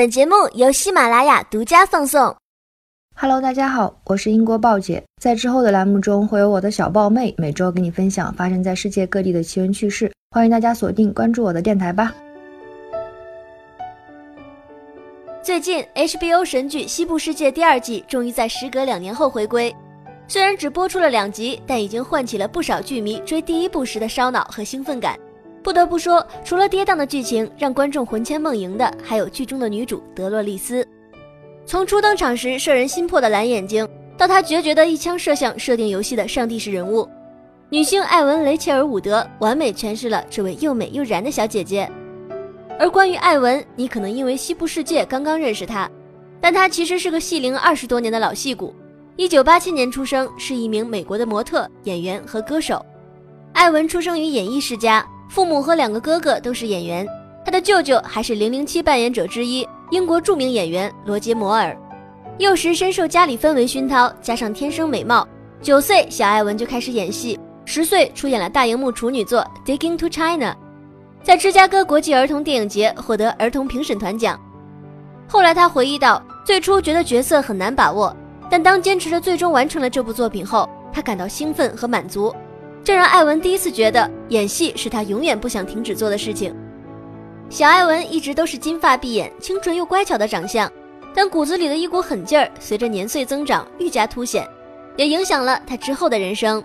本节目由喜马拉雅独家放送。Hello，大家好，我是英国豹姐。在之后的栏目中，会有我的小豹妹每周给你分享发生在世界各地的奇闻趣事。欢迎大家锁定关注我的电台吧。最近，HBO 神剧《西部世界》第二季终于在时隔两年后回归。虽然只播出了两集，但已经唤起了不少剧迷追第一部时的烧脑和兴奋感。不得不说，除了跌宕的剧情让观众魂牵梦萦的，还有剧中的女主德洛丽丝。从初登场时摄人心魄的蓝眼睛，到她决绝的一枪射向设定游戏的上帝式人物，女星艾文·雷切尔·伍德完美诠释了这位又美又燃的小姐姐。而关于艾文，你可能因为《西部世界》刚刚认识她，但她其实是个戏龄二十多年的老戏骨。一九八七年出生，是一名美国的模特、演员和歌手。艾文出生于演艺世家。父母和两个哥哥都是演员，他的舅舅还是《零零七》扮演者之一，英国著名演员罗杰·摩尔。幼时深受家里氛围熏陶，加上天生美貌，九岁小艾文就开始演戏，十岁出演了大荧幕处女作《Digging to China》，在芝加哥国际儿童电影节获得儿童评审团奖。后来他回忆到，最初觉得角色很难把握，但当坚持着最终完成了这部作品后，他感到兴奋和满足。这让艾文第一次觉得演戏是他永远不想停止做的事情。小艾文一直都是金发碧眼、清纯又乖巧的长相，但骨子里的一股狠劲儿随着年岁增长愈加凸显，也影响了他之后的人生。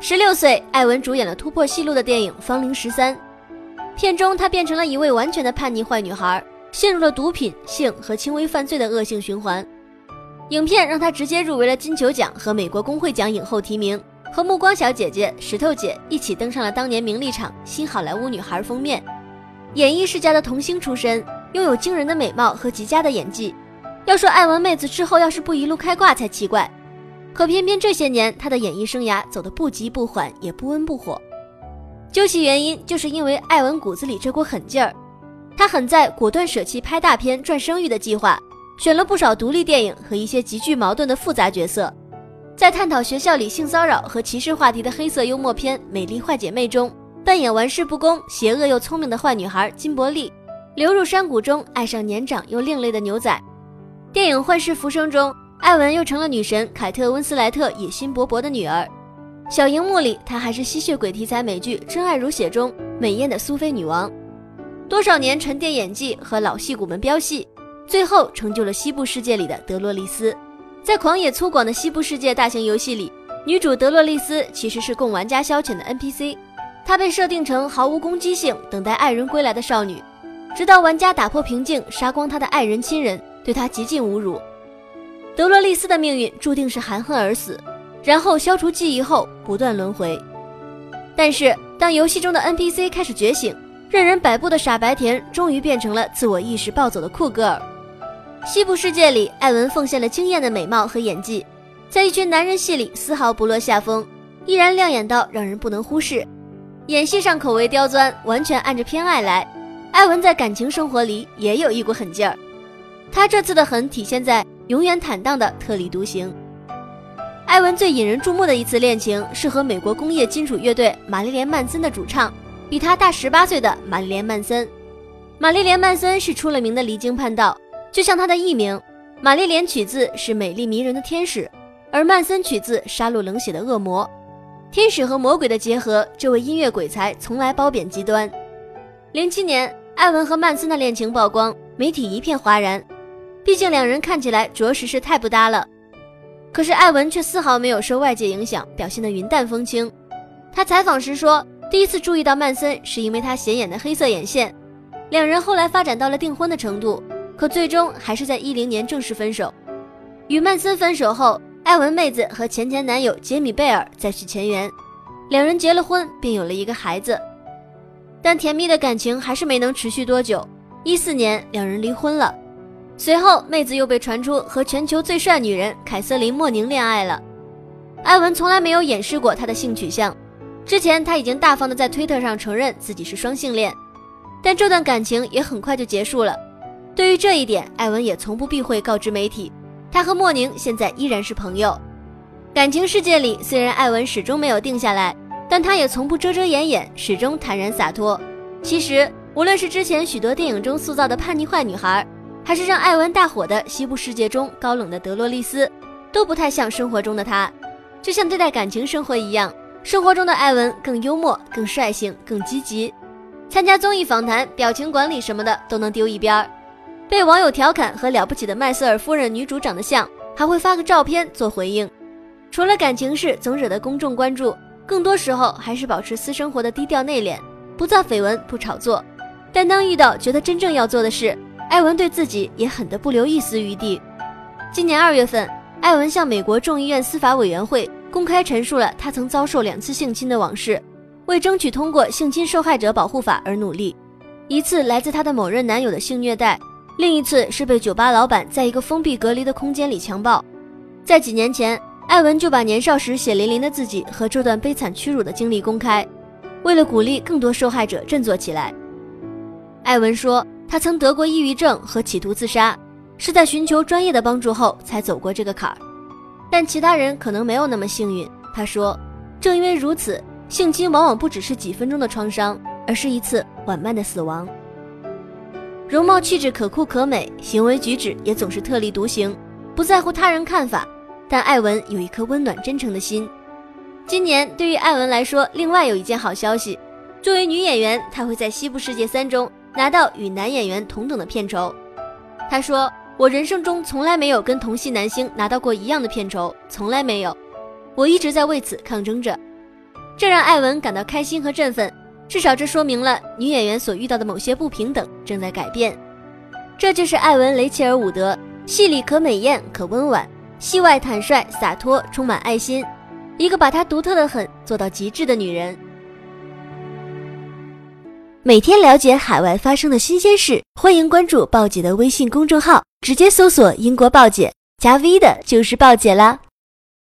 十六岁，艾文主演了突破戏路的电影《芳龄十三》，片中他变成了一位完全的叛逆坏女孩，陷入了毒品、性和轻微犯罪的恶性循环。影片让他直接入围了金球奖和美国工会奖影后提名。和暮光小姐姐、石头姐一起登上了当年名利场新好莱坞女孩封面。演艺世家的童星出身，拥有惊人的美貌和极佳的演技。要说艾文妹子之后要是不一路开挂才奇怪。可偏偏这些年她的演艺生涯走得不急不缓，也不温不火。究其原因，就是因为艾文骨子里这股狠劲儿。她狠在果断舍弃拍大片赚声誉的计划，选了不少独立电影和一些极具矛盾的复杂角色。在探讨学校里性骚扰和歧视话题的黑色幽默片《美丽坏姐妹》中，扮演玩世不恭、邪恶又聪明的坏女孩金伯利，流入山谷中爱上年长又另类的牛仔。电影《幻世浮生》中，艾文又成了女神凯特温斯莱特野心勃勃的女儿。小荧幕里，她还是吸血鬼题材美剧《真爱如血》中美艳的苏菲女王。多少年沉淀演技和老戏骨们飙戏，最后成就了西部世界里的德洛丽丝。在狂野粗犷的西部世界大型游戏里，女主德洛丽丝其实是供玩家消遣的 NPC。她被设定成毫无攻击性、等待爱人归来的少女，直到玩家打破平静，杀光她的爱人亲人，对她极尽侮辱。德洛丽丝的命运注定是含恨而死，然后消除记忆后不断轮回。但是，当游戏中的 NPC 开始觉醒，任人摆布的傻白甜终于变成了自我意识暴走的酷 girl。西部世界里，艾文奉献了惊艳的美貌和演技，在一群男人戏里丝毫不落下风，依然亮眼到让人不能忽视。演戏上口味刁钻，完全按着偏爱来。艾文在感情生活里也有一股狠劲儿，他这次的狠体现在永远坦荡的特立独行。艾文最引人注目的一次恋情是和美国工业金属乐队玛丽莲·曼森的主唱，比他大十八岁的玛丽莲·曼森。玛丽莲·曼森是出了名的离经叛道。就像他的艺名，玛丽莲取自是美丽迷人的天使，而曼森取自杀戮冷血的恶魔。天使和魔鬼的结合，这位音乐鬼才从来褒贬极端。零七年，艾文和曼森的恋情曝光，媒体一片哗然。毕竟两人看起来着实是太不搭了。可是艾文却丝毫没有受外界影响，表现得云淡风轻。他采访时说，第一次注意到曼森是因为他显眼的黑色眼线。两人后来发展到了订婚的程度。可最终还是在一零年正式分手。与曼森分手后，艾文妹子和前前男友杰米贝尔再续前缘，两人结了婚，并有了一个孩子。但甜蜜的感情还是没能持续多久。一四年，两人离婚了。随后，妹子又被传出和全球最帅女人凯瑟琳·莫宁恋爱了。艾文从来没有掩饰过他的性取向，之前他已经大方的在推特上承认自己是双性恋，但这段感情也很快就结束了。对于这一点，艾文也从不避讳告知媒体，他和莫宁现在依然是朋友。感情世界里，虽然艾文始终没有定下来，但他也从不遮遮掩掩，始终坦然洒脱。其实，无论是之前许多电影中塑造的叛逆坏女孩，还是让艾文大火的西部世界中高冷的德洛丽丝，都不太像生活中的他。就像对待感情生活一样，生活中的艾文更幽默、更率性、更积极。参加综艺访谈、表情管理什么的都能丢一边儿。被网友调侃和了不起的麦瑟尔夫人女主长得像，还会发个照片做回应。除了感情事总惹得公众关注，更多时候还是保持私生活的低调内敛，不造绯闻，不炒作。但当遇到觉得真正要做的事，艾文对自己也狠得不留一丝余地。今年二月份，艾文向美国众议院司法委员会公开陈述了他曾遭受两次性侵的往事，为争取通过性侵受害者保护法而努力。一次来自他的某任男友的性虐待。另一次是被酒吧老板在一个封闭隔离的空间里强暴。在几年前，艾文就把年少时血淋淋的自己和这段悲惨屈辱的经历公开，为了鼓励更多受害者振作起来。艾文说，他曾得过抑郁症和企图自杀，是在寻求专业的帮助后才走过这个坎儿。但其他人可能没有那么幸运。他说，正因为如此，性侵往往不只是几分钟的创伤，而是一次缓慢的死亡。容貌气质可酷可美，行为举止也总是特立独行，不在乎他人看法。但艾文有一颗温暖真诚的心。今年对于艾文来说，另外有一件好消息：作为女演员，她会在《西部世界三》中拿到与男演员同等的片酬。她说：“我人生中从来没有跟同系男星拿到过一样的片酬，从来没有。我一直在为此抗争着。”这让艾文感到开心和振奋。至少这说明了女演员所遇到的某些不平等正在改变。这就是艾文·雷切尔伍德，戏里可美艳可温婉，戏外坦率洒脱，充满爱心，一个把她独特的很做到极致的女人。每天了解海外发生的新鲜事，欢迎关注鲍姐的微信公众号，直接搜索“英国鲍姐”，加 V 的就是鲍姐啦。